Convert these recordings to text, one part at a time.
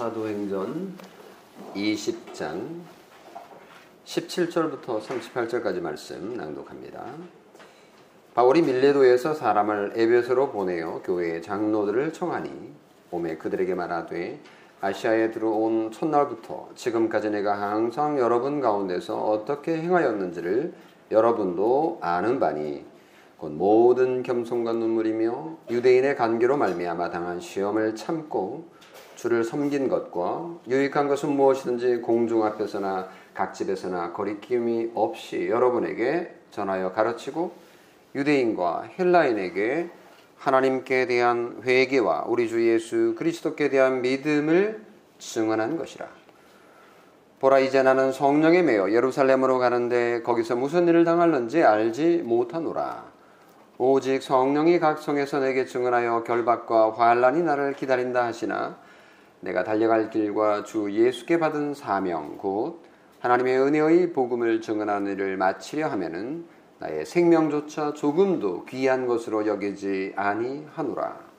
사도행전 20장 17절부터 38절까지 말씀 낭독합니다. 바울이 밀레도에서 사람을 에베소로 보내어 교회의 장로들을 청하니 봄에 그들에게 말하되 아시아에 들어온 첫날부터 지금까지 내가 항상 여러분 가운데서 어떻게 행하였는지를 여러분도 아는 바니 곧 모든 겸손과 눈물이며 유대인의 관계로 말미암아 당한 시험을 참고 주를 섬긴 것과 유익한 것은 무엇이든지 공중 앞에서나 각 집에서나 거리낌이 없이 여러분에게 전하여 가르치고 유대인과 헬라인에게 하나님께 대한 회개와 우리 주 예수 그리스도께 대한 믿음을 증언한 것이라. 보라 이제 나는 성령에 매여 예루살렘으로 가는데 거기서 무슨 일을 당할는지 알지 못하노라. 오직 성령이 각 성에서 내게 증언하여 결박과 환란이 나를 기다린다 하시나 내가 달려갈 길과 주 예수께 받은 사명 곧 하나님의 은혜의 복음을 증언하는 일을 마치려 하면은 나의 생명조차 조금도 귀한 것으로 여기지 아니하노라.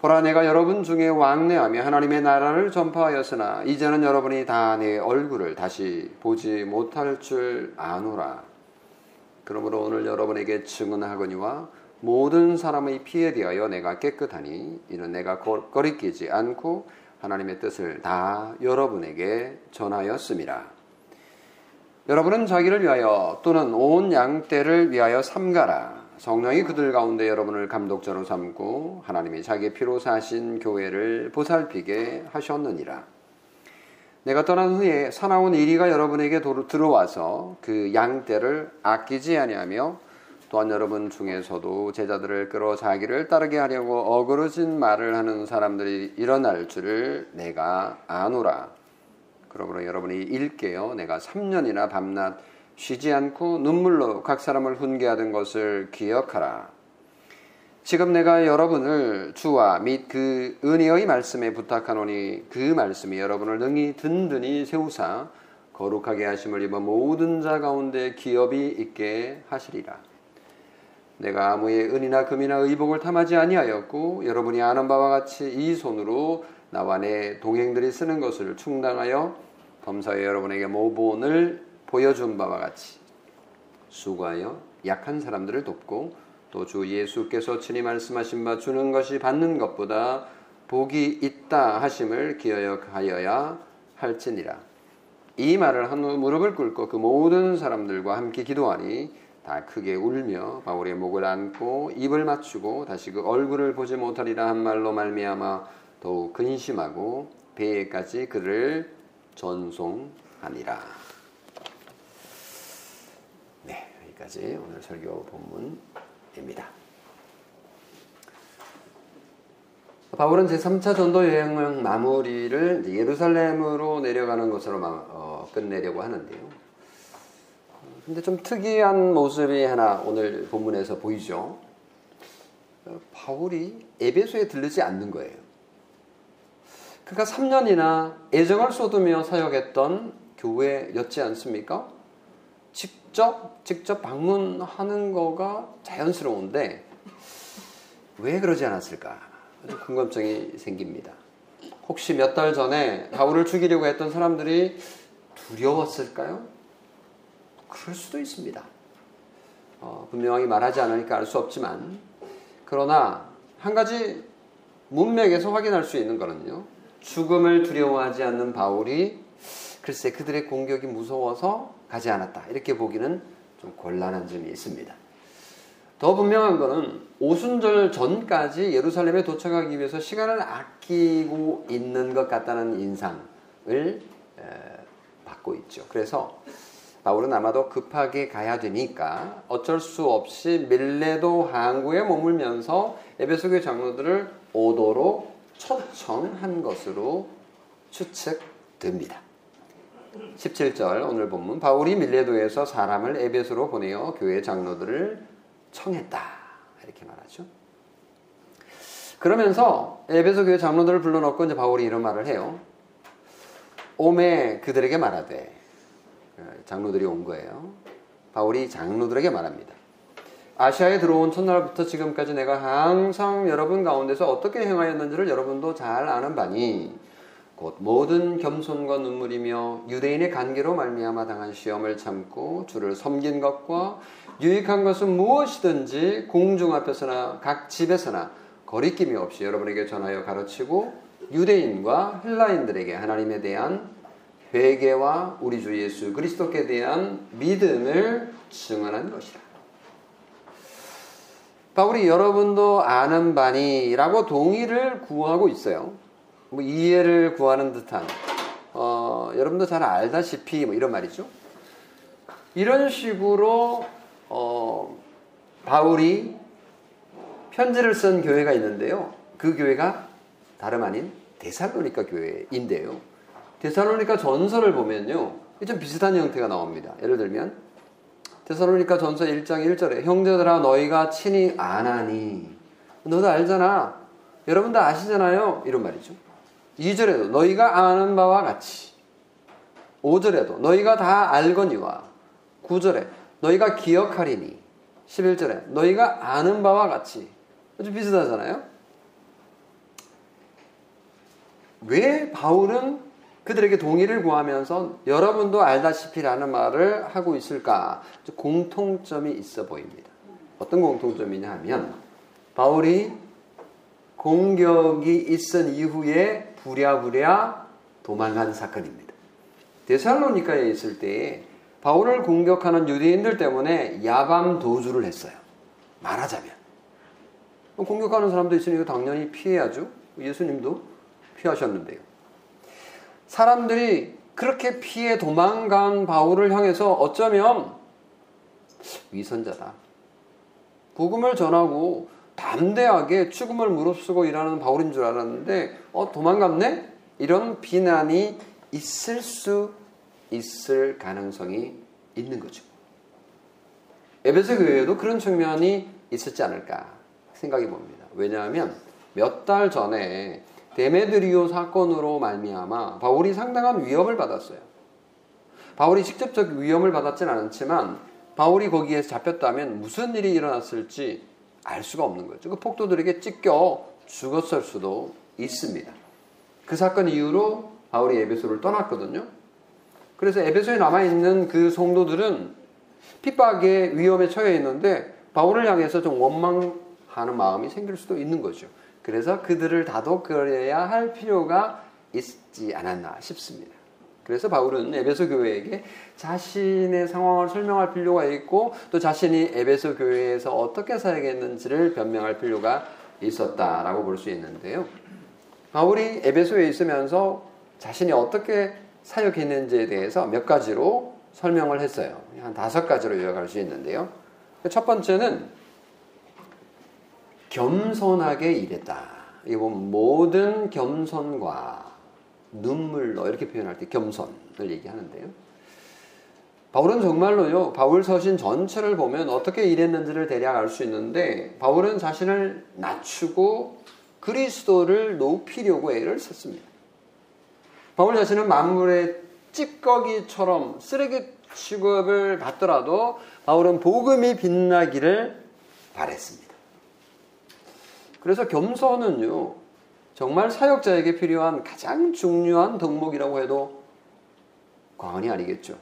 보라 내가 여러분 중에 왕래하며 하나님의 나라를 전파하였으나 이제는 여러분이 다 내 얼굴을 다시 보지 못할 줄 아노라. 그러므로 오늘 여러분에게 증언하거니와 모든 사람의 피에 대하여 내가 깨끗하니 이는 내가 거리끼지 않고 하나님의 뜻을 다 여러분에게 전하였습니다. 여러분은 자기를 위하여 또는 온 양떼를 위하여 삼가라. 성령이 그들 가운데 여러분을 감독자로 삼고 하나님이 자기 피로 사신 교회를 보살피게 하셨느니라. 내가 떠난 후에 사나운 이리가 여러분에게 들어와서 그 양떼를 아끼지 아니하며 또한 여러분 중에서도 제자들을 끌어 자기를 따르게 하려고 어그러진 말을 하는 사람들이 일어날 줄을 내가 아노라. 그러므로 여러분이 일깨어 내가 3년이나 밤낮 쉬지 않고 눈물로 각 사람을 훈계하던 것을 기억하라. 지금 내가 여러분을 주와 및 그 은혜의 말씀에 부탁하노니 그 말씀이 여러분을 능히 든든히 세우사 거룩하게 하심을 입어 모든 자 가운데 기업이 있게 하시리라. 내가 아무의 은이나 금이나 의복을 탐하지 아니하였고 여러분이 아는 바와 같이 이 손으로 나와 내 동행들이 쓰는 것을 충당하여 범사에 여러분에게 모본을 보여준 바와 같이 수고하여 약한 사람들을 돕고 또 주 예수께서 친히 말씀하신 바 주는 것이 받는 것보다 복이 있다 하심을 기억하여야 할지니라. 이 말을 한후 무릎을 꿇고 그 모든 사람들과 함께 기도하니 다 크게 울며 바울의 목을 안고 입을 맞추고 다시 그 얼굴을 보지 못하리라 한 말로 말미암아 더욱 근심하고 배에까지 그를 전송하니라. 네, 여기까지 오늘 설교 본문입니다. 바울은 제3차 전도 여행 마무리를 예루살렘으로 내려가는 것으로 어, 끝내려고 하는데요. 근데 좀 특이한 모습이 하나 오늘 본문에서 보이죠. 바울이 에베소에 들르지 않는 거예요. 그러니까 3년이나 애정을 쏟으며 사역했던 교회였지 않습니까? 직접 직접 방문하는 거가 자연스러운데 왜 그러지 않았을까? 궁금증이 생깁니다. 혹시 몇 달 전에 바울을 죽이려고 했던 사람들이 두려웠을까요? 그럴 수도 있습니다. 어, 분명하게 말하지 않으니까 알 수 없지만 그러나 한 가지 문맥에서 확인할 수 있는 거는요. 죽음을 두려워하지 않는 바울이 글쎄 그들의 공격이 무서워서 가지 않았다. 이렇게 보기는 좀 곤란한 점이 있습니다. 더 분명한 것은 오순절 전까지 예루살렘에 도착하기 위해서 시간을 아끼고 있는 것 같다는 인상을 받고 있죠. 그래서 바울은 아마도 급하게 가야 되니까 어쩔 수 없이 밀레도 항구에 머물면서 에베소교 장로들을 오도록 초청한 것으로 추측됩니다. 17절 오늘 본문 바울이 밀레도에서 사람을 에베소로 보내어 교회 장로들을 청했다 이렇게 말하죠. 그러면서 에베소 교회 장로들을 불러놓고 이제 바울이 이런 말을 해요. 오메 그들에게 말하되 장로들이 온 거예요. 바울이 장로들에게 말합니다. 아시아에 들어온 첫날부터 지금까지 내가 항상 여러분 가운데서 어떻게 행하였는지를 여러분도 잘 아는 바니 곧 모든 겸손과 눈물이며 유대인의 관계로 말미암아 당한 시험을 참고 주를 섬긴 것과 유익한 것은 무엇이든지 공중 앞에서나 각 집에서나 거리낌이 없이 여러분에게 전하여 가르치고 유대인과 헬라인들에게 하나님에 대한 회개와 우리 주 예수 그리스도께 대한 믿음을 증언한 것이라. 바울이 여러분도 아는 바니라고 동의를 구하고 있어요. 뭐 이해를 구하는 듯한 어, 여러분도 잘 알다시피 뭐 이런 말이죠. 이런 식으로 어, 바울이 편지를 쓴 교회가 있는데요. 그 교회가 다름 아닌 데살로니카 교회인데요. 데살로니카 전설을 보면요. 좀 비슷한 형태가 나옵니다. 예를 들면 데살로니카 전서 1장 1절에 형제들아 너희가 친히 아나니 너도 알잖아. 여러분도 아시잖아요. 이런 말이죠. 2절에도 너희가 아는 바와 같이 5절에도 너희가 다 알거니와 9절에 너희가 기억하리니 11절에 너희가 아는 바와 같이 좀 비슷하잖아요. 왜 바울은 그들에게 동의를 구하면서 여러분도 알다시피라는 말을 하고 있을까? 공통점이 있어 보입니다. 어떤 공통점이냐 하면 바울이 공격이 있은 이후에 부랴부랴 도망간 사건입니다. 데살로니카에 있을 때 바울을 공격하는 유대인들 때문에 야밤 도주를 했어요. 말하자면. 공격하는 사람도 있으니까 당연히 피해야죠. 예수님도 피하셨는데요. 사람들이 그렇게 피해 도망간 바울을 향해서 어쩌면 위선자다. 복음을 전하고 담대하게 죽음을 무릅쓰고 일하는 바울인 줄 알았는데 어 도망갔네? 이런 비난이 있을 수 있을 가능성이 있는 거죠. 에베소 교회에도 그런 측면이 있었지 않을까 생각이 봅니다. 왜냐하면 몇 달 전에 데메드리오 사건으로 말미암아 바울이 상당한 위협을 받았어요. 바울이 직접적 위험을 받았진 않았지만 바울이 거기에서 잡혔다면 무슨 일이 일어났을지 알 수가 없는 거죠. 그 폭도들에게 찢겨 죽었을 수도 있습니다. 그 사건 이후로 바울이 에베소를 떠났거든요. 그래서 에베소에 남아있는 그 성도들은 핍박의 위험에 처해 있는데 바울을 향해서 좀 원망하는 마음이 생길 수도 있는 거죠. 그래서 그들을 다독거려야 할 필요가 있지 않았나 싶습니다. 그래서 바울은 에베소 교회에게 자신의 상황을 설명할 필요가 있고 또 자신이 에베소 교회에서 어떻게 사역했는지를 변명할 필요가 있었다라고 볼 수 있는데요. 바울이 에베소에 있으면서 자신이 어떻게 사역했는지에 대해서 몇 가지로 설명을 했어요. 한 다섯 가지로 요약할 수 있는데요. 첫 번째는 겸손하게 일했다. 이거 모든 겸손과 눈물로 이렇게 표현할 때 겸손을 얘기하는데요. 바울은 정말로요, 바울 서신 전체를 보면 어떻게 일했는지를 대략 알 수 있는데, 바울은 자신을 낮추고 그리스도를 높이려고 애를 썼습니다. 바울 자신은 만물의 찌꺼기처럼 쓰레기 취급을 받더라도 바울은 복음이 빛나기를 바랬습니다. 그래서 겸손은요, 정말 사역자에게 필요한 가장 중요한 덕목이라고 해도 과언이 아니겠죠.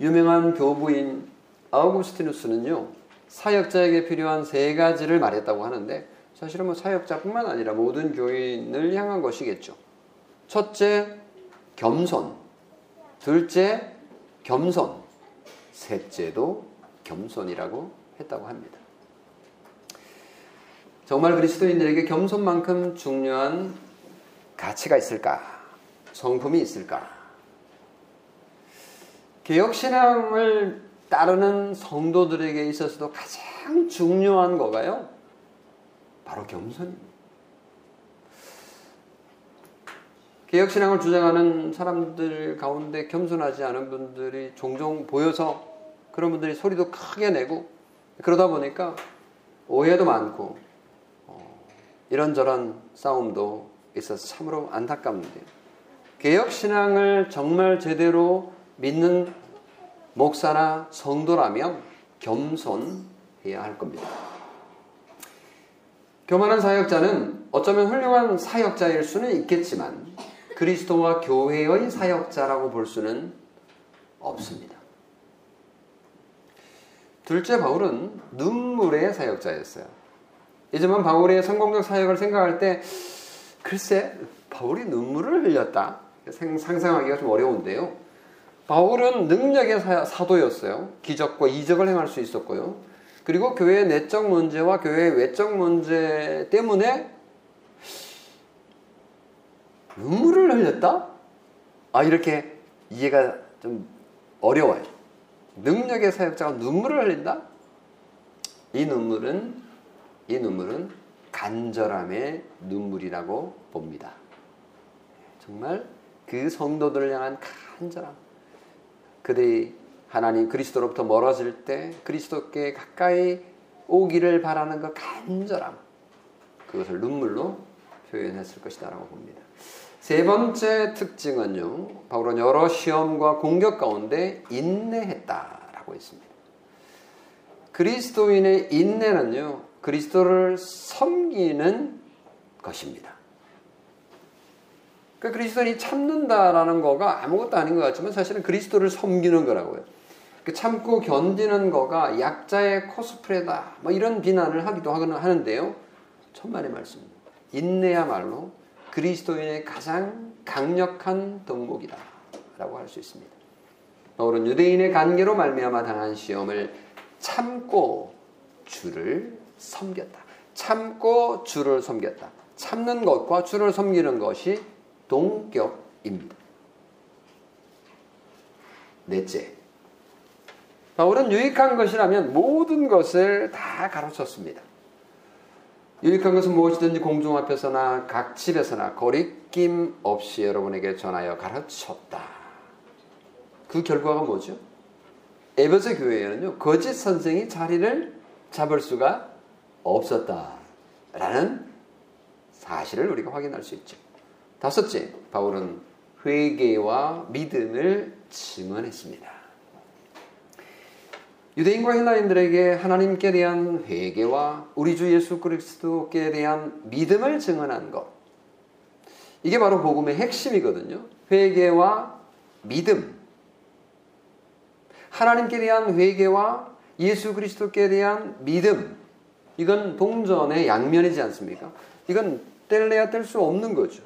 유명한 교부인 아우구스티누스는요, 사역자에게 필요한 세 가지를 말했다고 하는데, 사실은 뭐 사역자뿐만 아니라 모든 교인을 향한 것이겠죠. 첫째, 겸손. 둘째, 겸손. 셋째도 겸손이라고 했다고 합니다. 정말 그리스도인들에게 겸손만큼 중요한 가치가 있을까? 성품이 있을까? 개혁신앙을 따르는 성도들에게 있어서도 가장 중요한 거가요? 바로 겸손입니다. 개혁신앙을 주장하는 사람들 가운데 겸손하지 않은 분들이 종종 보여서 그런 분들이 소리도 크게 내고 그러다 보니까 오해도 많고 어, 이런저런 싸움도 있어서 참으로 안타깝는데요. 개혁신앙을 정말 제대로 믿는 목사나 성도라면 겸손해야 할 겁니다. 교만한 사역자는 어쩌면 훌륭한 사역자일 수는 있겠지만 그리스도와 교회의 사역자라고 볼 수는 없습니다. 둘째 바울은 눈물의 사역자였어요. 이제만 바울의 성공적 사역을 생각할 때 글쎄 바울이 눈물을 흘렸다. 상상하기가 좀 어려운데요. 바울은 능력의 사도였어요. 기적과 이적을 행할 수 있었고요. 그리고 교회의 내적 문제와 교회의 외적 문제 때문에 눈물을 흘렸다? 아, 이렇게 이해가 좀 어려워요. 능력의 사역자가 눈물을 흘린다? 이 눈물은, 이 눈물은 간절함의 눈물이라고 봅니다. 정말 그 성도들을 향한 간절함. 그들이 하나님 그리스도로부터 멀어질 때 그리스도께 가까이 오기를 바라는 그 간절함. 그것을 눈물로 표현했을 것이다라고 봅니다. 세 번째 특징은요. 바울은 여러 시험과 공격 가운데 인내했다라고 했습니다. 그리스도인의 인내는요. 그리스도를 섬기는 것입니다. 그 그리스도인이 참는다라는 거가 아무것도 아닌 것 같지만 사실은 그리스도를 섬기는 거라고요. 그 참고 견디는 거가 약자의 코스프레다. 뭐 이런 비난을 하기도 하는데요. 천만의 말씀입니다. 인내야말로 그리스도인의 가장 강력한 덕목이다. 라고 할 수 있습니다. 바울은 유대인의 관계로 말미암아 당한 시험을 참고 주를 섬겼다. 참고 주를 섬겼다. 참는 것과 주를 섬기는 것이 동격입니다. 넷째, 바울은 유익한 것이라면 모든 것을 다 가르쳤습니다. 유익한 것은 무엇이든지 공중 앞에서나 각 집에서나 거리낌 없이 여러분에게 전하여 가르쳤다. 그 결과가 뭐죠? 에베소 교회에는요 거짓 선생이 자리를 잡을 수가 없었다라는 사실을 우리가 확인할 수 있죠. 다섯째, 바울은 회개와 믿음을 증언했습니다. 유대인과 헬라인들에게 하나님께 대한 회개와 우리 주 예수 그리스도께 대한 믿음을 증언한 것. 이게 바로 복음의 핵심이거든요. 회개와 믿음. 하나님께 대한 회개와 예수 그리스도께 대한 믿음. 이건 동전의 양면이지 않습니까? 이건 뗄래야 뗄 수 없는 거죠.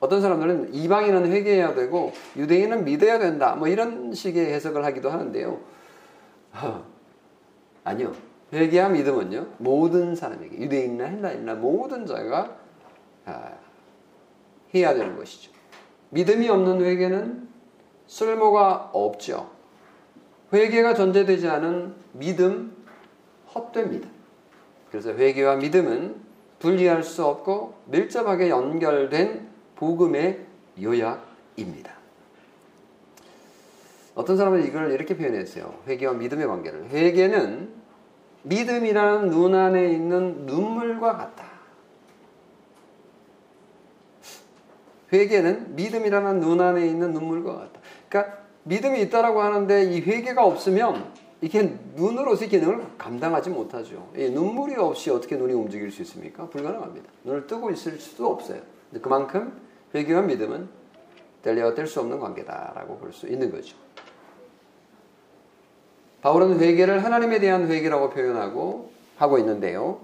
어떤 사람들은 이방인은 회개해야 되고 유대인은 믿어야 된다. 뭐 이런 식의 해석을 하기도 하는데요. 어, 아니요. 회개와 믿음은요. 모든 사람에게 유대인이나 헬라인이나 모든 자가 아, 해야 되는 것이죠. 믿음이 없는 회개는 쓸모가 없죠. 회개가 전제되지 않은 믿음 헛됩니다. 그래서 회개와 믿음은 분리할 수 없고 밀접하게 연결된 복음의 요약입니다. 어떤 사람은 이걸 이렇게 표현했어요. 회개와 믿음의 관계를. 회개는 믿음이라는 눈 안에 있는 눈물과 같다. 회개는 믿음이라는 눈 안에 있는 눈물과 같다. 그러니까 믿음이 있다라고 하는데 이 회개가 없으면 이게 눈으로서 기능을 감당하지 못하죠. 눈물이 없이 어떻게 눈이 움직일 수 있습니까? 불가능합니다. 눈을 뜨고 있을 수도 없어요. 그만큼 회개와 믿음은 뗄래야 뗄 수 없는 관계다라고 볼 수 있는 거죠. 바울은 회개를 하나님에 대한 회개라고 표현하고 하고 있는데요.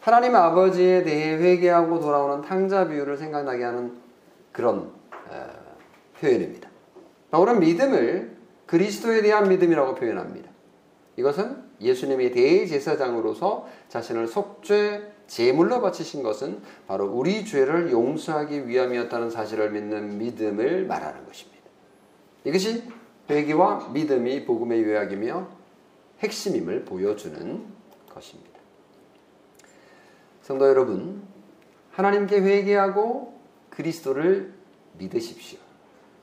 하나님 아버지에 대해 회개하고 돌아오는 탕자 비유를 생각나게 하는 그런 어, 표현입니다. 바울은 믿음을 그리스도에 대한 믿음이라고 표현합니다. 이것은 예수님이 대제사장으로서 자신을 속죄 제물로 바치신 것은 바로 우리 죄를 용서하기 위함이었다는 사실을 믿는 믿음을 말하는 것입니다. 이것이 회개와 믿음이 복음의 요약이며 핵심임을 보여주는 것입니다. 성도 여러분, 하나님께 회개하고 그리스도를 믿으십시오.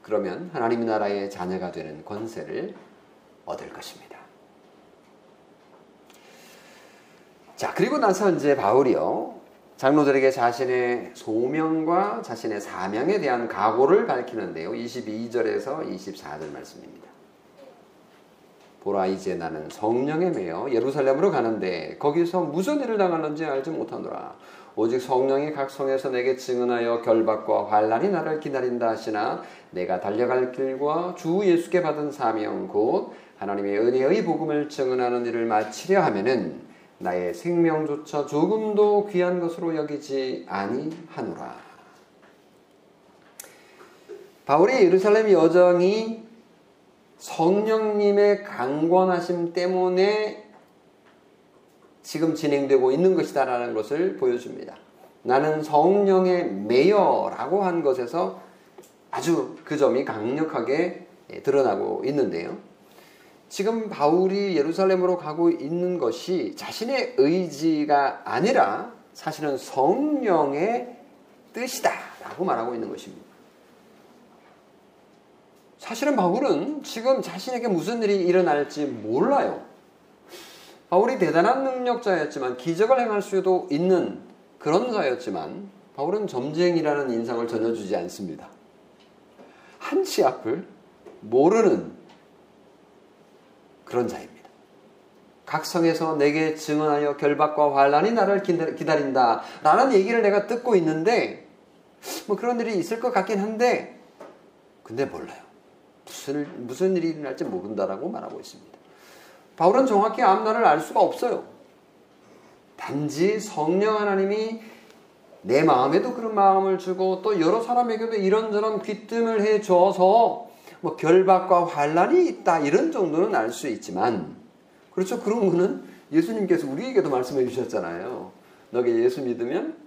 그러면 하나님 나라의 자녀가 되는 권세를 얻을 것입니다. 자, 그리고 나서 이제 바울이요. 장로들에게 자신의 소명과 자신의 사명에 대한 각오를 밝히는데요. 22절에서 24절 말씀입니다. 보라 이제 나는 성령에 매여 예루살렘으로 가는데 거기서 무슨 일을 당하는지 알지 못하노라. 오직 성령이 각 성에서 내게 증언하여 결박과 환란이 나를 기다린다 하시나 내가 달려갈 길과 주 예수께 받은 사명 곧 하나님의 은혜의 복음을 증언하는 일을 마치려 하면은 나의 생명조차 조금도 귀한 것으로 여기지 아니하노라. 바울이 예루살렘 여정이 성령님의 강권하심 때문에 지금 진행되고 있는 것이다라는 것을 보여줍니다. 나는 성령의 매여라고 한 것에서 아주 그 점이 강력하게 드러나고 있는데요. 지금 바울이 예루살렘으로 가고 있는 것이 자신의 의지가 아니라 사실은 성령의 뜻이다라고 말하고 있는 것입니다. 사실은 바울은 지금 자신에게 무슨 일이 일어날지 몰라요. 바울이 대단한 능력자였지만 기적을 행할 수도 있는 그런 자였지만 바울은 점쟁이라는 인상을 전혀 주지 않습니다. 한치 앞을 모르는 그런 자입니다. 각 성에서 내게 증언하여 결박과 환란이 나를 기다린다 라는 얘기를 내가 듣고 있는데 뭐 그런 일이 있을 것 같긴 한데 근데 몰라요. 무슨, 무슨 일이 일어날지 모른다라고 말하고 있습니다. 바울은 정확히 앞날을 알 수가 없어요. 단지 성령 하나님이 내 마음에도 그런 마음을 주고 또 여러 사람에게도 이런저런 귀뜸을 해 줘서 뭐 결박과 환란이 있다 이런 정도는 알 수 있지만 그렇죠 그런 거는 예수님께서 우리에게도 말씀해 주셨잖아요. 너게 예수 믿으면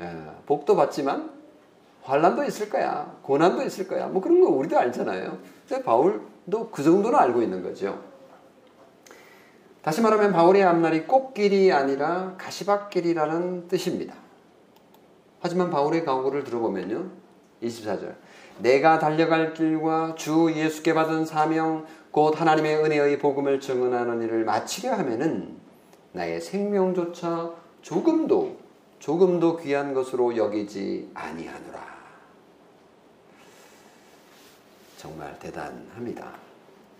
예, 복도 받지만 환란도 있을 거야. 고난도 있을 거야. 뭐 그런 거 우리도 알잖아요. 근데 바울도 그 정도는 알고 있는 거죠. 다시 말하면 바울의 앞날이 꽃길이 아니라 가시밭길이라는 뜻입니다. 하지만 바울의 강구를 들어보면요. 24절. 내가 달려갈 길과 주 예수께 받은 사명 곧 하나님의 은혜의 복음을 증언하는 일을 마치려 하면은 나의 생명조차 조금도 조금도 귀한 것으로 여기지 아니하노라. 정말 대단합니다.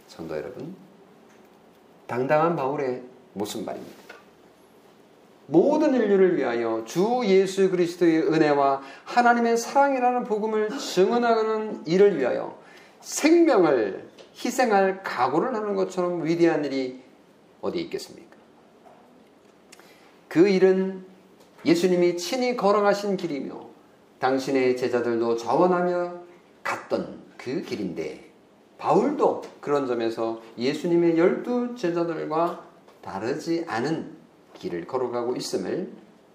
성도 여러분. 당당한 바울의 모습 말입니다. 모든 인류를 위하여 주 예수 그리스도의 은혜와 하나님의 사랑이라는 복음을 증언하는 일을 위하여 생명을 희생할 각오를 하는 것처럼 위대한 일이 어디 있겠습니까? 그 일은 예수님이 친히 걸어가신 길이며 당신의 제자들도 자원하며 갔던 그 길인데 바울도 그런 점에서 예수님의 열두 제자들과 다르지 않은 길을 걸어가고 있음을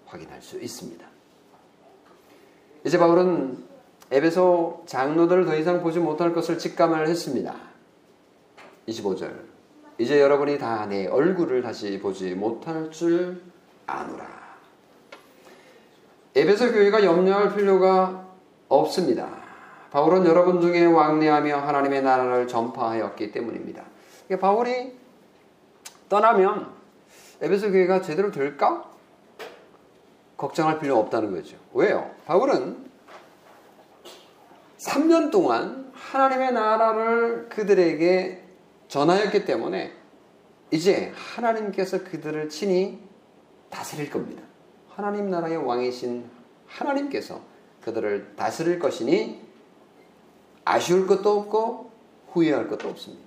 확인할 수 있습니다. 이제 바울은 에베소 장로들을 더 이상 보지 못할 것을 직감을 했습니다. 25절. 이제 여러분이 다 내 얼굴을 다시 보지 못할 줄 아노라. 에베소 교회가 염려할 필요가 없습니다. 바울은 여러분 중에 왕래하며 하나님의 나라를 전파하였기 때문입니다. 그러니까 바울이 떠나면 에베소 교회가 제대로 될까? 걱정할 필요 없다는 거죠. 왜요? 바울은 3년 동안 하나님의 나라를 그들에게 전하였기 때문에 이제 하나님께서 그들을 친히 다스릴 겁니다. 하나님 나라의 왕이신 하나님께서 그들을 다스릴 것이니 아쉬울 것도 없고 후회할 것도 없습니다.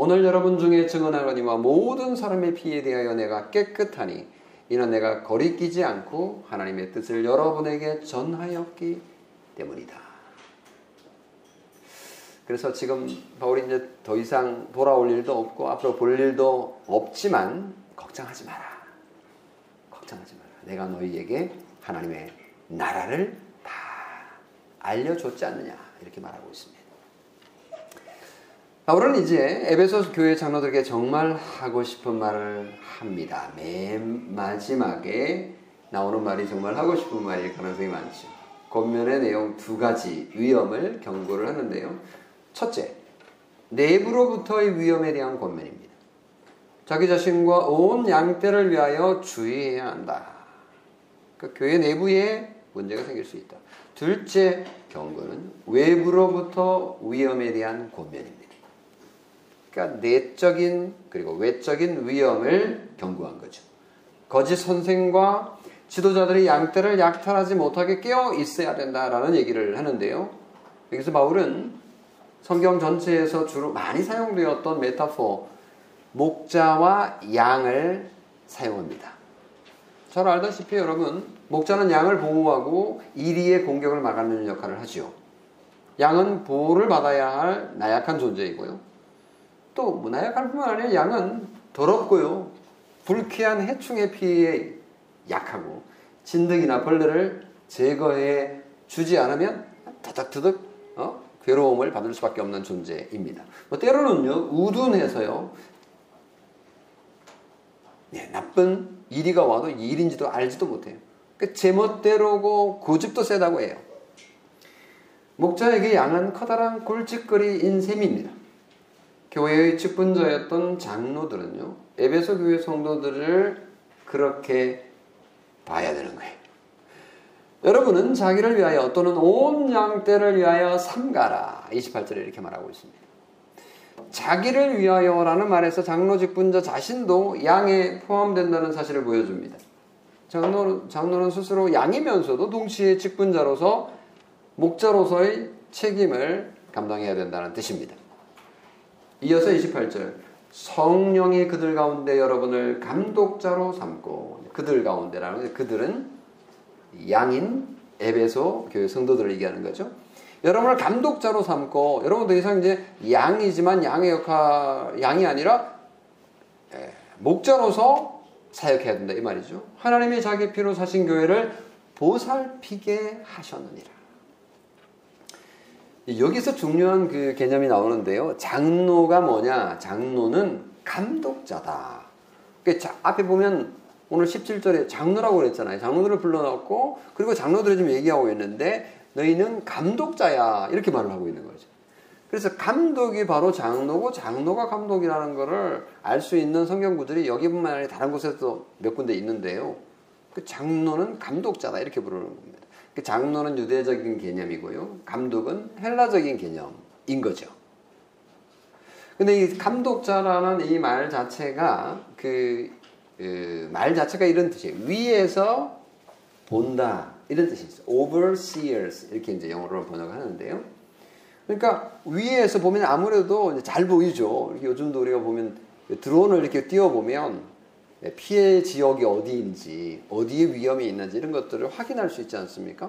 오늘 여러분 중에 증언하거니와 모든 사람의 피에 대하여 내가 깨끗하니 이는 내가 거리끼지 않고 하나님의 뜻을 여러분에게 전하였기 때문이다. 그래서 지금 바울이 이제 더 이상 돌아올 일도 없고 앞으로 볼 일도 없지만 걱정하지 마라. 걱정하지 마라. 내가 너희에게 하나님의 나라를 다 알려줬지 않느냐. 이렇게 말하고 있습니다. 바울은 이제 에베소 교회 장로들에게 정말 하고 싶은 말을 합니다. 맨 마지막에 나오는 말이 정말 하고 싶은 말일 가능성이 많죠. 겉면의 내용 두 가지 위험을 경고를 하는데요. 첫째, 내부로부터의 위험에 대한 권면입니다. 자기 자신과 온 양떼를 위하여 주의해야 한다. 그러니까 교회 내부에 문제가 생길 수 있다. 둘째 경고는 외부로부터 위험에 대한 권면입니다. 그러니까 내적인 그리고 외적인 위험을 경고한 거죠. 거짓 선생과 지도자들이 양떼를 약탈하지 못하게 깨어 있어야 된다라는 얘기를 하는데요. 여기서 바울은 성경 전체에서 주로 많이 사용되었던 메타포 목자와 양을 사용합니다. 잘 알다시피 여러분 목자는 양을 보호하고 이리의 공격을 막아내는 역할을 하지요. 양은 보호를 받아야 할 나약한 존재이고요. 또 나약할 뿐만 아니라 양은 더럽고요. 불쾌한 해충의 피해에 약하고 진드기나 벌레를 제거해 주지 않으면 터득터득 어? 괴로움을 받을 수밖에 없는 존재입니다. 뭐 때로는요 우둔해서요 네, 나쁜 일이가 와도 일인지도 알지도 못해요. 그 제멋대로고 고집도 세다고 해요. 목자에게 양은 커다란 골칫거리인 셈입니다. 교회의 직분자였던 장로들은요, 에베소 교회 성도들을 그렇게 봐야 되는 거예요. 여러분은 자기를 위하여 또는 온 양떼를 위하여 삼가라. 28절에 이렇게 말하고 있습니다. 자기를 위하여라는 말에서 장로 직분자 자신도 양에 포함된다는 사실을 보여줍니다. 장로, 장로는 스스로 양이면서도 동시에 직분자로서 목자로서의 책임을 감당해야 된다는 뜻입니다. 이어서 28절 성령이 그들 가운데 여러분을 감독자로 삼고 그들 가운데라는 그들은 양인 에베소 교회 성도들을 얘기하는 거죠. 여러분을 감독자로 삼고 여러분 더 이상 이제 양이지만 양의 역할 양이 아니라 예, 목자로서 사역해야 된다 이 말이죠. 하나님이 자기 피로 사신 교회를 보살피게 하셨느니라. 여기서 중요한 그 개념이 나오는데요. 장로가 뭐냐? 장로는 감독자다. 그러니까 앞에 보면 오늘 17절에 장로라고 그랬잖아요. 장로들을 불러놓고 그리고 장로들이 좀 얘기하고 있는데 너희는 감독자야 이렇게 말을 하고 있는 거죠. 그래서 감독이 바로 장로고 장로가 감독이라는 것을 알 수 있는 성경 구들이 여기뿐만 아니라 다른 곳에도 몇 군데 있는데요. 그 장로는 감독자다 이렇게 부르는 겁니다. 그 장로는 유대적인 개념이고요. 감독은 헬라적인 개념인 거죠. 근데 이 감독자라는 이 말 자체가 그, 그 말 자체가 이런 뜻이에요. 위에서 본다. 이런 뜻이 있어요. overseers 이렇게 이제 영어로 번역하는데요. 그러니까 위에서 보면 아무래도 잘 보이죠. 요즘도 우리가 보면 드론을 이렇게 띄워 보면 피해 지역이 어디인지 어디에 위험이 있는지 이런 것들을 확인할 수 있지 않습니까?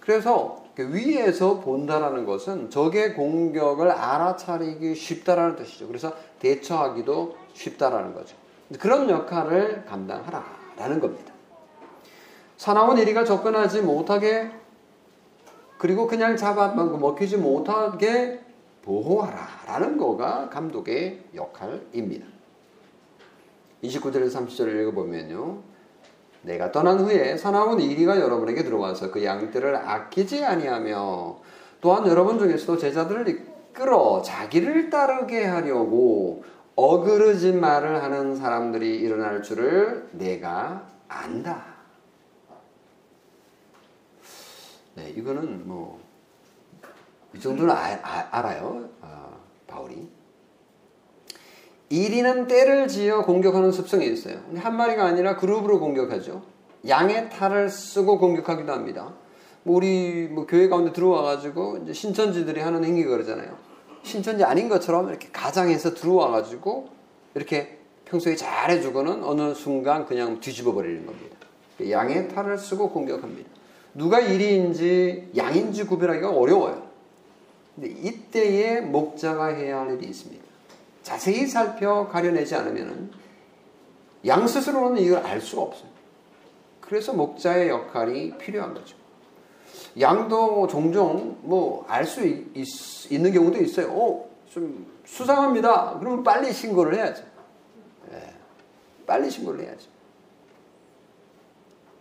그래서 그 위에서 본다라는 것은 적의 공격을 알아차리기 쉽다라는 뜻이죠. 그래서 대처하기도 쉽다라는 거죠. 그런 역할을 감당하라라는 겁니다. 사나운 이리가 접근하지 못하게 그리고 그냥 잡아 먹히지 못하게 보호하라라는 거가 감독의 역할입니다. 29절에서 30절을 읽어보면요. 내가 떠난 후에 사나운 이리가 여러분에게 들어와서 그 양떼를 아끼지 아니하며 또한 여러분 중에서도 제자들을 이끌어 자기를 따르게 하려고 어그러진 말을 하는 사람들이 일어날 줄을 내가 안다. 네, 이거는 뭐, 이 정도는 아, 아, 알아요. 아, 바울이. 이리는 때를 지어 공격하는 습성이 있어요. 한 마리가 아니라 그룹으로 공격하죠. 양의 탈을 쓰고 공격하기도 합니다. 뭐 우리 뭐 교회 가운데 들어와가지고 이제 신천지들이 하는 행위가 그러잖아요. 신천지 아닌 것처럼 이렇게 가장해서 들어와가지고 이렇게 평소에 잘해주고는 어느 순간 그냥 뒤집어 버리는 겁니다. 양의 탈을 쓰고 공격합니다. 누가 일인지 양인지 구별하기가 어려워요. 근데 이때에 목자가 해야 할 일이 있습니다. 자세히 살펴 가려내지 않으면 양 스스로는 이걸 알 수가 없어요. 그래서 목자의 역할이 필요한 거죠. 양도 종종 뭐 알 수 있는 경우도 있어요. 어, 좀 수상합니다. 그러면 빨리 신고를 해야죠. 네. 빨리 신고를 해야죠.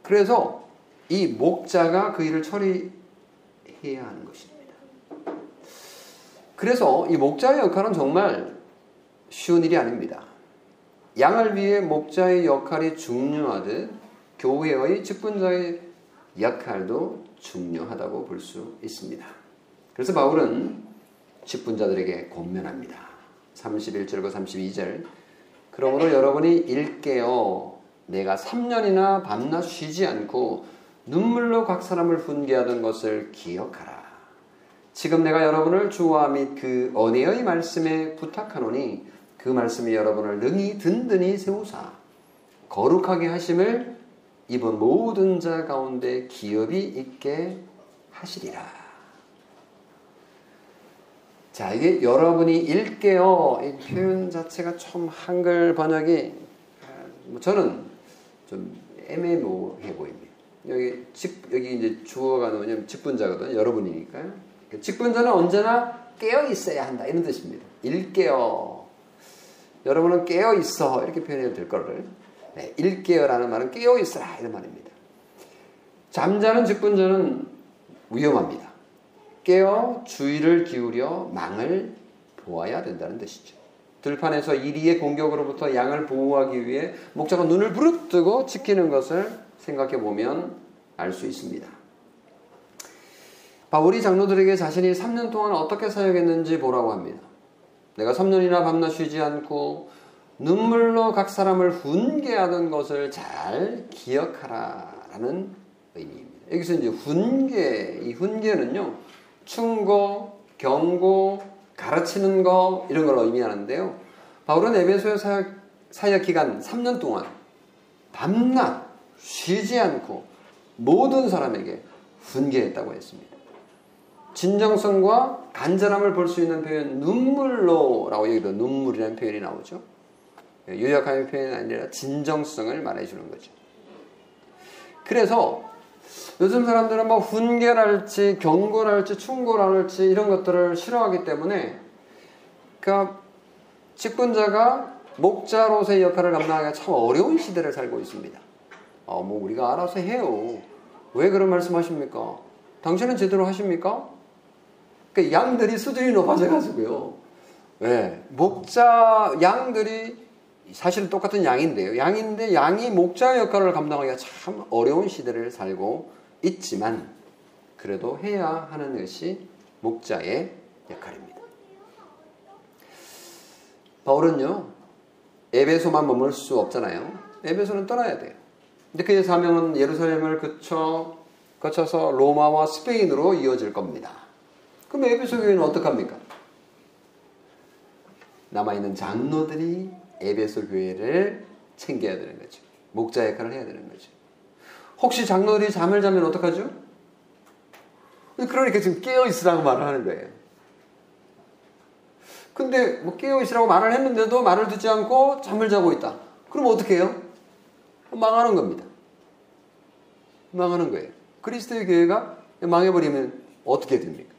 그래서 이 목자가 그 일을 처리해야 하는 것입니다. 그래서 이 목자의 역할은 정말 쉬운 일이 아닙니다. 양을 위해 목자의 역할이 중요하듯 교회의 직분자의 역할도 중요하다고 볼 수 있습니다. 그래서 바울은 직분자들에게 권면합니다. 31절과 32절. 그러므로 여러분이 일깨어 내가 3년이나 밤낮 쉬지 않고 눈물로 각 사람을 훈계하던 것을 기억하라. 지금 내가 여러분을 주와 및 그 언혜의 말씀에 부탁하노니 그 말씀이 여러분을 능히 든든히 세우사 거룩하게 하심을 이번 모든 자 가운데 기업이 있게 하시리라. 자, 이게 여러분이 읽게요. 이 표현 자체가 좀 한글 번역이 뭐 저는 좀 애매모호해 보입니다. 여기 직 여기 이제 주어가 뭐냐면 직분자거든요. 여러분이니까요. 직분자는 언제나 깨어 있어야 한다 이런 뜻입니다. 일깨어. 여러분은 깨어 있어 이렇게 표현해도 될 거를 네, 일깨어라는 말은 깨어 있어라 이런 말입니다. 잠자는 직분자는 위험합니다. 깨어 주의를 기울여 망을 보아야 된다는 뜻이죠. 들판에서 이리의 공격으로부터 양을 보호하기 위해 목자가 눈을 부릅뜨고 지키는 것을 생각해 보면 알 수 있습니다. 바울이 장로들에게 자신이 3년 동안 어떻게 사역했는지 보라고 합니다. 내가 3년이나 밤낮 쉬지 않고 눈물로 각 사람을 훈계하던 것을 잘 기억하라라는 의미입니다. 여기서 이제 훈계, 이 훈계는요, 충고, 경고, 가르치는 거 이런 걸 의미하는데요. 바울은 에베소의 사역, 사역 기간 3년 동안 밤낮 쉬지 않고 모든 사람에게 훈계했다고 했습니다. 진정성과 간절함을 볼 수 있는 표현 눈물로라고 여기도 눈물이라는 표현이 나오죠. 요약하는 표현이 아니라 진정성을 말해주는 거죠. 그래서 요즘 사람들은 뭐 훈계랄지 경고랄지 충고랄지 이런 것들을 싫어하기 때문에 그 직분자가 목자로서의 역할을 감당하기가 참 어려운 시대를 살고 있습니다. 어, 뭐 우리가 알아서 해요. 왜 그런 말씀하십니까? 당신은 제대로 하십니까? 그 양들이 수준이 높아져 가지고요. 네, 목자 양들이 사실은 똑같은 양인데요. 양인데 양이 목자 역할을 감당하기가 참 어려운 시대를 살고 있지만 그래도 해야 하는 것이 목자의 역할입니다. 바울은요. 에베소만 머물 수 없잖아요. 에베소는 떠나야 돼요. 근데 그의 사명은 예루살렘을 거쳐 거쳐서 로마와 스페인으로 이어질 겁니다. 그럼 에베소 교회는 어떡합니까? 남아있는 장로들이 에베소 교회를 챙겨야 되는 거죠. 목자 역할을 해야 되는 거죠. 혹시 장로들이 잠을 자면 어떡하죠? 그러니까 지금 깨어있으라고 말을 하는 거예요. 근데 뭐 깨어있으라고 말을 했는데도 말을 듣지 않고 잠을 자고 있다. 그럼 어떻게 해요? 망하는 겁니다. 망하는 거예요. 그리스도의 교회가 망해버리면 어떻게 됩니까?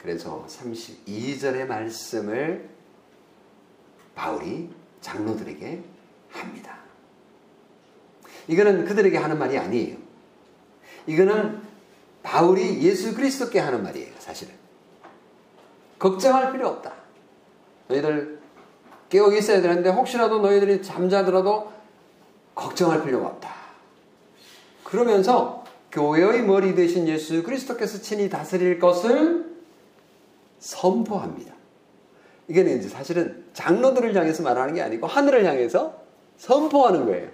그래서 32절의 말씀을 바울이 장로들에게 합니다. 이거는 그들에게 하는 말이 아니에요. 이거는 바울이 예수 그리스도께 하는 말이에요, 사실은. 걱정할 필요 없다. 너희들 깨어 있어야 되는데 혹시라도 너희들이 잠자더라도 걱정할 필요가 없다. 그러면서 교회의 머리 대신 예수 그리스도께서 친히 다스릴 것을 선포합니다. 이게 이제 사실은 장로들을 향해서 말하는 게 아니고 하늘을 향해서 선포하는 거예요.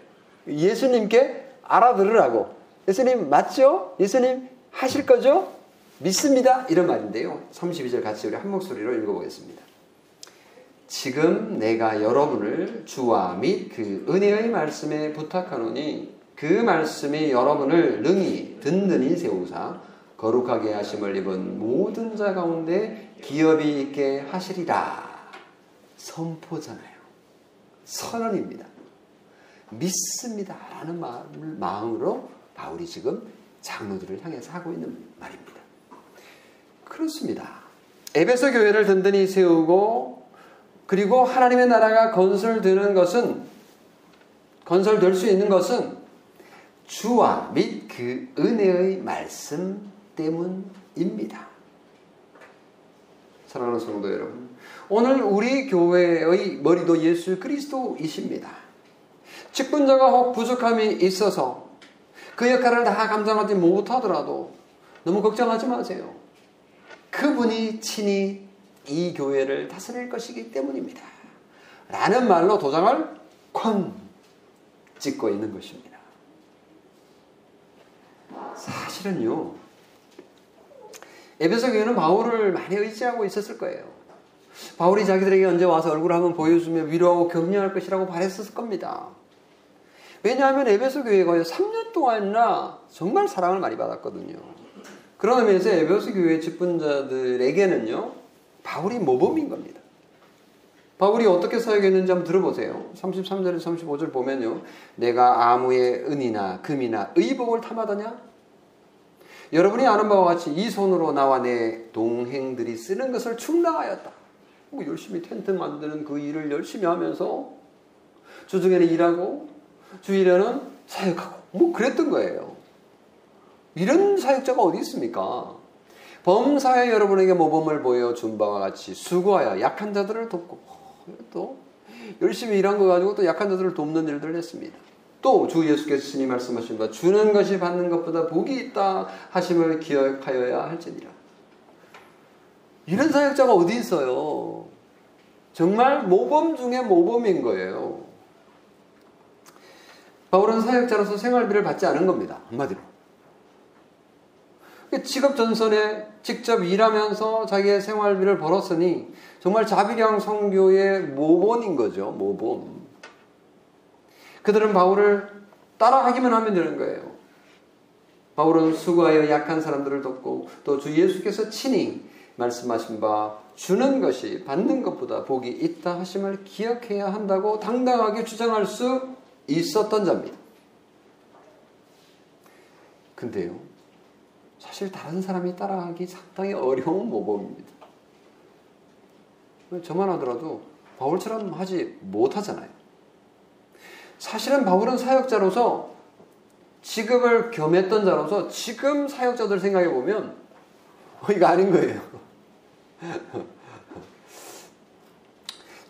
예수님께 알아들으라고. 예수님 맞죠? 예수님 하실 거죠? 믿습니다. 이런 말인데요. 32절 같이 우리 한 목소리로 읽어보겠습니다. 지금 내가 여러분을 주와 및 그 은혜의 말씀에 부탁하노니 그 말씀이 여러분을 능히 든든히 세우사 거룩하게 하심을 입은 모든 자 가운데 기업이 있게 하시리라. 선포잖아요. 선언입니다. 믿습니다. 라는 마음으로 바울이 지금 장로들을 향해서 하고 있는 말입니다. 그렇습니다. 에베소 교회를 든든히 세우고 그리고 하나님의 나라가 건설되는 것은 건설될 수 있는 것은 주와 및 그 은혜의 말씀 때문입니다. 사랑하는 성도 여러분, 오늘 우리 교회의 머리도 예수 그리스도이십니다. 직분자가 혹 부족함이 있어서 그 역할을 다 감당하지 못하더라도 너무 걱정하지 마세요. 그분이 친히 이 교회를 다스릴 것이기 때문입니다. 라는 말로 도장을 쾅 찍고 있는 것입니다. 사실은요, 에베소 교회는 바울을 많이 의지하고 있었을 거예요. 바울이 자기들에게 언제 와서 얼굴 한번 보여주며 위로하고 격려할 것이라고 바랬었을 겁니다. 왜냐하면 에베소 교회가 3년 동안이나 정말 사랑을 많이 받았거든요. 그런 의미에서 에베소 교회 직분자들에게는요, 바울이 모범인 겁니다. 바울이 어떻게 사역했는지 한번 들어보세요. 33절에서 35절 보면요. 내가 아무의 은이나 금이나 의복을 탐하더냐? 여러분이 아는 바와 같이 이 손으로 나와 내 동행들이 쓰는 것을 충당하였다. 뭐 열심히 텐트 만드는 그 일을 열심히 하면서 주중에는 일하고 주일에는 사역하고 뭐 그랬던 거예요. 이런 사역자가 어디 있습니까? 범사에 여러분에게 모범을 보여 준 바와 같이 수고하여 약한 자들을 돕고 또 열심히 일한 거 가지고 또 약한 자들을 돕는 일들을 했습니다. 또 주 예수께서 신이 말씀하신 바 주는 것이 받는 것보다 복이 있다 하심을 기억하여야 할지니라. 이런 사역자가 어디 있어요? 정말 모범 중에 모범인 거예요. 바울은 사역자로서 생활비를 받지 않은 겁니다. 한마디로. 직업 전선에 직접 일하면서 자기의 생활비를 벌었으니 정말 자비량 성교의 모본인 거죠. 모본. 그들은 바울을 따라하기만 하면 되는 거예요. 바울은 수고하여 약한 사람들을 돕고 또 주 예수께서 친히 말씀하신 바 주는 것이 받는 것보다 복이 있다 하심을 기억해야 한다고 당당하게 주장할 수 있었던 자입니다. 근데요, 사실 다른 사람이 따라하기 상당히 어려운 모범입니다. 저만 하더라도 바울처럼 하지 못하잖아요. 사실은 바울은 사역자로서 직업을 겸했던 자로서 지금 사역자들 생각해 보면 어, 이거 아닌 거예요.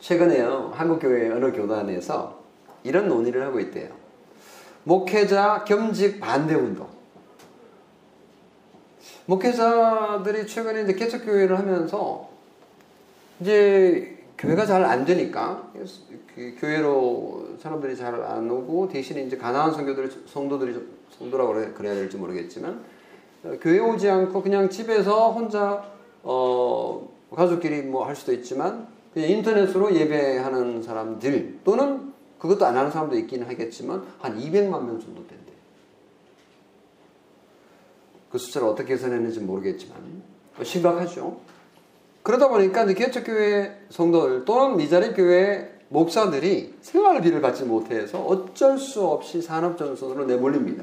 최근에요 한국교회 어느 교단에서 이런 논의를 하고 있대요. 목회자 겸직 반대 운동. 목회자들이 최근에 이제 개척교회를 하면서 이제 교회가 잘 안 되니까 그 교회로 사람들이 잘 안 오고 대신에 이제 가난한 성도들이 성도들이 성도라고 그래야 될지 모르겠지만 교회 오지 않고 그냥 집에서 혼자 어 가족끼리 뭐 할 수도 있지만 그냥 인터넷으로 예배하는 사람들 또는 그것도 안 하는 사람도 있긴 하겠지만 한 200만 명 정도 된대. 그 숫자를 어떻게 계산했는지 모르겠지만 심각하죠. 그러다 보니까 개척교회 성도들 또는 미자립 교회 목사들이 생활비를 받지 못해서 어쩔 수 없이 산업전선으로 내몰립니다.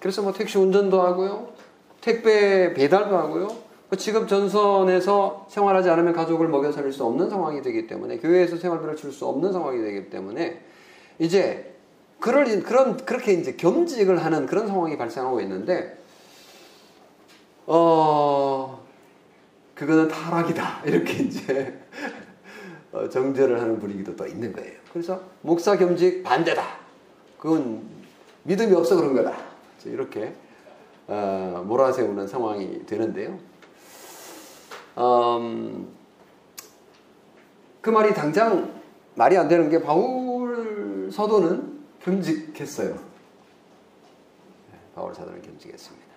그래서 뭐 택시 운전도 하고요. 택배 배달도 하고요. 그 직업 전선에서 생활하지 않으면 가족을 먹여 살릴 수 없는 상황이 되기 때문에 교회에서 생활비를 줄 수 없는 상황이 되기 때문에 이제 그럴 그런 그렇게 이제 겸직을 하는 그런 상황이 발생하고 있는데 어, 그거는 타락이다. 이렇게 이제 어, 정죄를 하는 분위기도 또 있는 거예요. 그래서 목사 겸직 반대다. 그건 믿음이 없어 그런 거다. 이렇게 어, 몰아세우는 상황이 되는데요. 음, 그 말이 당장 말이 안 되는 게 바울 사도는 겸직했어요. 네, 바울 사도는 겸직했습니다.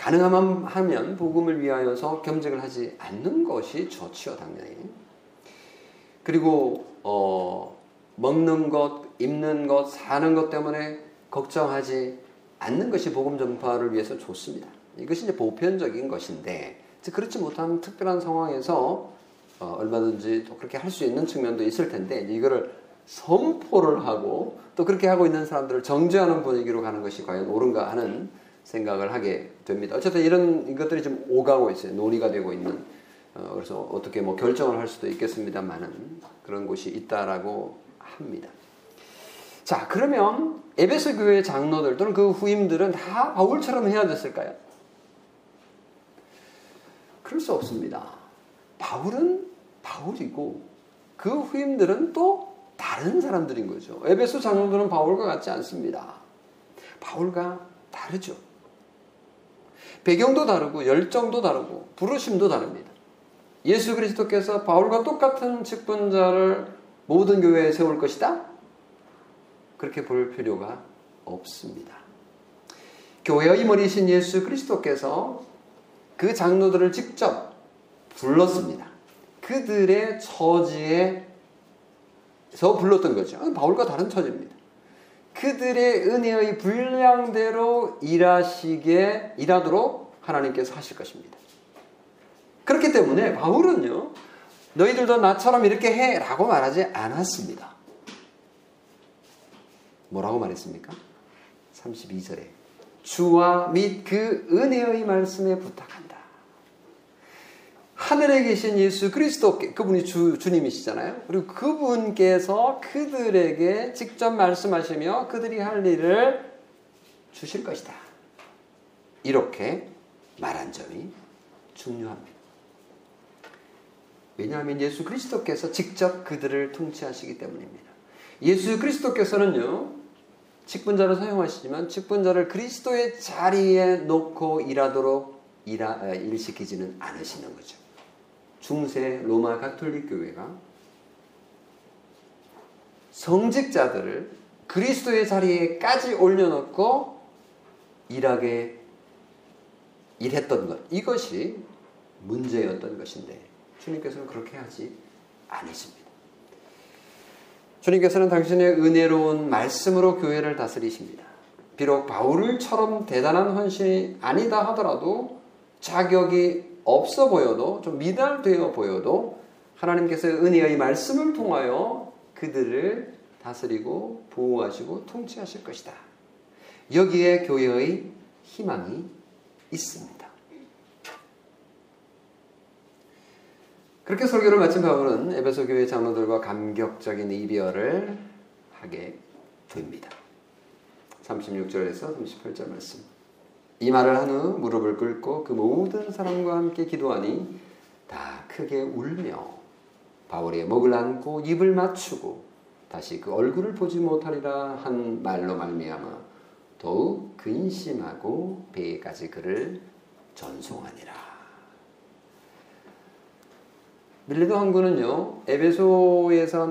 가능하면 복음을 위하여서 겸직을 하지 않는 것이 좋지요, 당연히. 그리고 어, 먹는 것, 입는 것, 사는 것 때문에 걱정하지 않는 것이 복음 전파를 위해서 좋습니다. 이것이 이제 보편적인 것인데 그렇지 못한 특별한 상황에서 어, 얼마든지 또 그렇게 할 수 있는 측면도 있을 텐데 이거를 선포를 하고 또 그렇게 하고 있는 사람들을 정죄하는 분위기로 가는 것이 과연 옳은가 하는 생각을 하게 됩니다. 어쨌든 이런 것들이 좀 오가고 있어요. 논의가 되고 있는. 어, 그래서 어떻게 뭐 결정을 할 수도 있겠습니다만은 그런 곳이 있다라고 합니다. 자, 그러면 에베소 교회 장로들 또는 그 후임들은 다 바울처럼 해야 됐을까요? 그럴 수 없습니다. 바울은 바울이고 그 후임들은 또 다른 사람들인 거죠. 에베소 장로들은 바울과 같지 않습니다. 바울과 다르죠. 배경도 다르고 열정도 다르고 부르심도 다릅니다. 예수 그리스도께서 바울과 똑같은 직분자를 모든 교회에 세울 것이다? 그렇게 볼 필요가 없습니다. 교회의 머리신 예수 그리스도께서 그 장로들을 직접 불렀습니다. 그들의 처지에서 불렀던 거죠. 바울과 다른 처지입니다. 그들의 은혜의 분량대로 일하시게 일하도록 하나님께서 하실 것입니다. 그렇기 때문에 바울은요, 너희들도 나처럼 이렇게 해 라고 말하지 않았습니다. 뭐라고 말했습니까? 32절에 주와 및 그 은혜의 말씀에 부탁한다. 하늘에 계신 예수 그리스도 그분이 주, 주님이시잖아요. 그리고 그분께서 그들에게 직접 말씀하시며 그들이 할 일을 주실 것이다. 이렇게 말한 점이 중요합니다. 왜냐하면 예수 그리스도께서 직접 그들을 통치하시기 때문입니다. 예수 그리스도께서는요, 직분자를 사용하시지만 직분자를 그리스도의 자리에 놓고 일하도록 일하, 일시키지는 않으시는 거죠. 중세 로마 가톨릭 교회가 성직자들을 그리스도의 자리에까지 올려놓고 일하게 일했던 것 이것이 문제였던 것인데 주님께서는 그렇게 하지 않으십니다. 주님께서는 당신의 은혜로운 말씀으로 교회를 다스리십니다. 비록 바울을처럼 대단한 헌신이 아니다 하더라도 자격이 없어 보여도 좀 미달되어 보여도 하나님께서 은혜의 말씀을 통하여 그들을 다스리고 보호하시고 통치하실 것이다. 여기에 교회의 희망이 있습니다. 그렇게 설교를 마친 바울은 에베소 교회 장로들과 감격적인 이별을 하게 됩니다. 36절에서 38절 말씀. 이 말을 한 후 무릎을 꿇고 그 모든 사람과 함께 기도하니 다 크게 울며 바울의 목을 안고 입을 맞추고 다시 그 얼굴을 보지 못하리라 한 말로 말미암아 더욱 근심하고 배에까지 그를 전송하니라. 밀리도 항구는요 에베소에서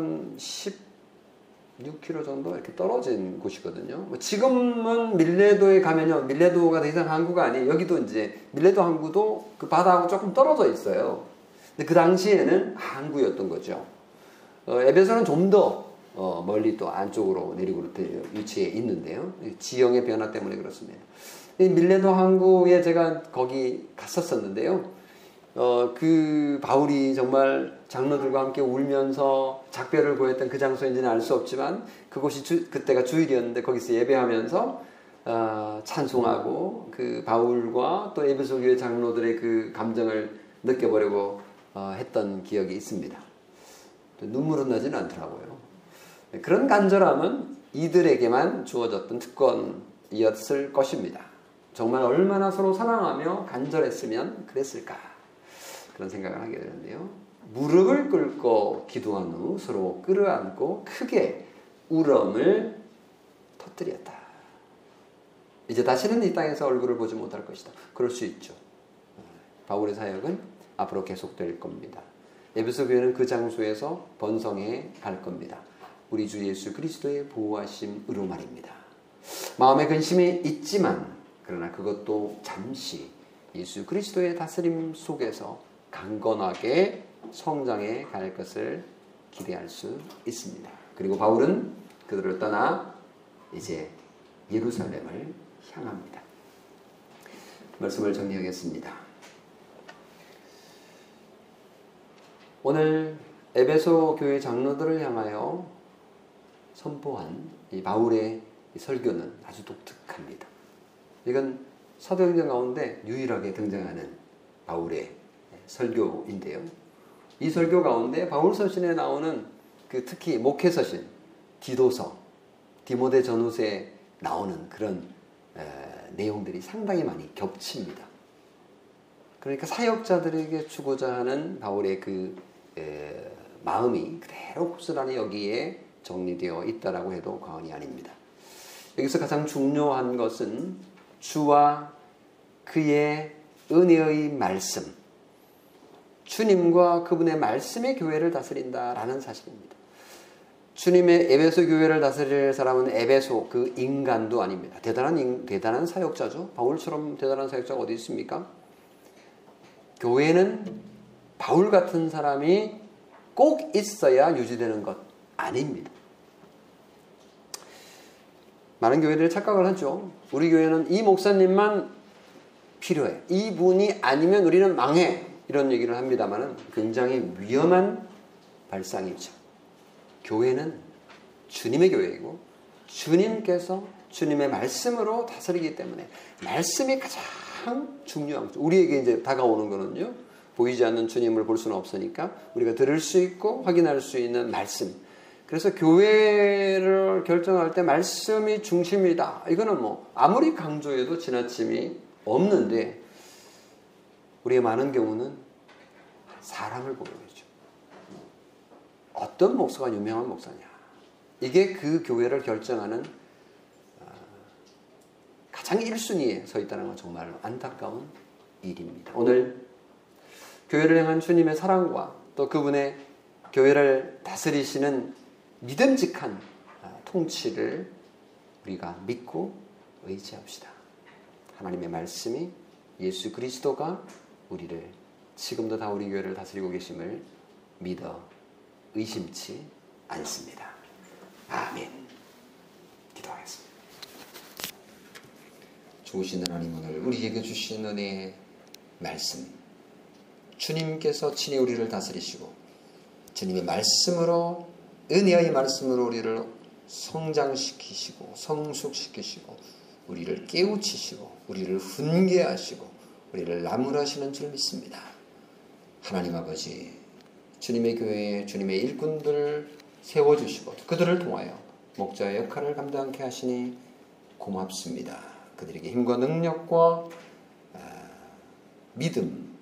6km 정도 이렇게 떨어진 곳이거든요. 뭐 지금은 밀레도에 가면요. 밀레도가 더 이상 항구가 아니에요. 여기도 이제 밀레도 항구도 그 바다하고 조금 떨어져 있어요. 근데 그 당시에는 항구였던 거죠. 어, 에베소는 좀더 어, 멀리 또 안쪽으로 내리고 위치해 있는데요. 지형의 변화 때문에 그렇습니다. 밀레도 항구에 제가 거기 갔었었는데요. 어, 그 바울이 정말 장로들과 함께 울면서 작별을 보였던 그 장소인지는 알 수 없지만 그곳이 주, 그때가 주일이었는데 거기서 예배하면서 어, 찬송하고 그 바울과 또 에베소 교회 장로들의 그 감정을 느껴보려고 어, 했던 기억이 있습니다. 눈물은 나지는 않더라고요. 그런 간절함은 이들에게만 주어졌던 특권이었을 것입니다. 정말 얼마나 서로 사랑하며 간절했으면 그랬을까. 그런 생각을 하게 되는데요. 무릎을 꿇고 기도한 후 서로 끌어안고 크게 울음을 터뜨렸다. 이제 다시는 이 땅에서 얼굴을 보지 못할 것이다. 그럴 수 있죠. 바울의 사역은 앞으로 계속될 겁니다. 에베소 교회는 그 장소에서 번성해 갈 겁니다. 우리 주 예수 그리스도의 보호하심으로 말입니다. 마음에 근심이 있지만 그러나 그것도 잠시 예수 그리스도의 다스림 속에서 강건하게 성장해 갈 것을 기대할 수 있습니다. 그리고 바울은 그들을 떠나 이제 예루살렘을 향합니다. 말씀을 정리하겠습니다. 오늘 에베소 교회 장로들을 향하여 선포한 이 바울의 설교는 아주 독특합니다. 이건 사도행전 가운데 유일하게 등장하는 바울의 설교인데요. 이 설교 가운데 바울 서신에 나오는 그 특히 목회 서신 디도서, 디모데 전후서에 나오는 그런 에, 내용들이 상당히 많이 겹칩니다. 그러니까 사역자들에게 주고자 하는 바울의 그 에, 마음이 그대로 고스란히 여기에 정리되어 있다라고 해도 과언이 아닙니다. 여기서 가장 중요한 것은 주와 그의 은혜의 말씀, 주님과 그분의 말씀의 교회를 다스린다라는 사실입니다. 주님의 에베소 교회를 다스릴 사람은 에베소 그 인간도 아닙니다. 대단한 대단한 사역자죠. 바울처럼 대단한 사역자가 어디 있습니까? 교회는 바울 같은 사람이 꼭 있어야 유지되는 것 아닙니다. 많은 교회들이 착각을 하죠. 우리 교회는 이 목사님만 필요해. 이 분이 아니면 우리는 망해. 이런 얘기를 합니다만 굉장히 위험한 발상이죠. 교회는 주님의 교회이고 주님께서 주님의 말씀으로 다스리기 때문에 말씀이 가장 중요한 거죠. 우리에게 이제 다가오는 거는요. 보이지 않는 주님을 볼 수는 없으니까 우리가 들을 수 있고 확인할 수 있는 말씀. 그래서 교회를 결정할 때 말씀이 중심이다. 이거는 뭐 아무리 강조해도 지나침이 없는데 우리의 많은 경우는 사람을 보는 거죠. 어떤 목사가 유명한 목사냐. 이게 그 교회를 결정하는 어, 가장 1순위에 서 있다는 건 정말 안타까운 일입니다. 오늘 교회를 향한 주님의 사랑과 또 그분의 교회를 다스리시는 믿음직한 어, 통치를 우리가 믿고 의지합시다. 하나님의 말씀이 예수 그리스도가 우리를 지금도 다 우리 교회를 다스리고 계심을 믿어 의심치 않습니다. 아멘. 기도하겠습니다. 좋으신 하나님 오늘 우리에게 주신 은혜의 말씀 주님께서 친히 우리를 다스리시고 주님의 말씀으로 은혜의 말씀으로 우리를 성장시키시고 성숙시키시고 우리를 깨우치시고 우리를 훈계하시고 우리를 나무라시는 줄 믿습니다. 하나님 아버지 주님의 교회에 주님의 일꾼들을 세워주시고 그들을 통하여 목자의 역할을 감당케 하시니 고맙습니다. 그들에게 힘과 능력과 아, 믿음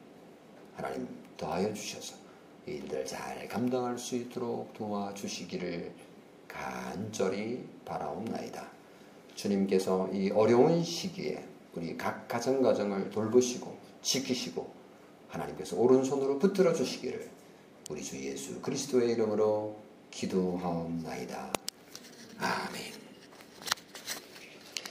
하나님 더하여 주셔서 이들 잘 감당할 수 있도록 도와주시기를 간절히 바라옵나이다. 주님께서 이 어려운 시기에 우리 각 가정 가정을 돌보시고 지키시고 하나님께서 오른손으로 붙들어 주시기를 우리 주 예수 그리스도의 이름으로 기도하옵나이다. 아멘.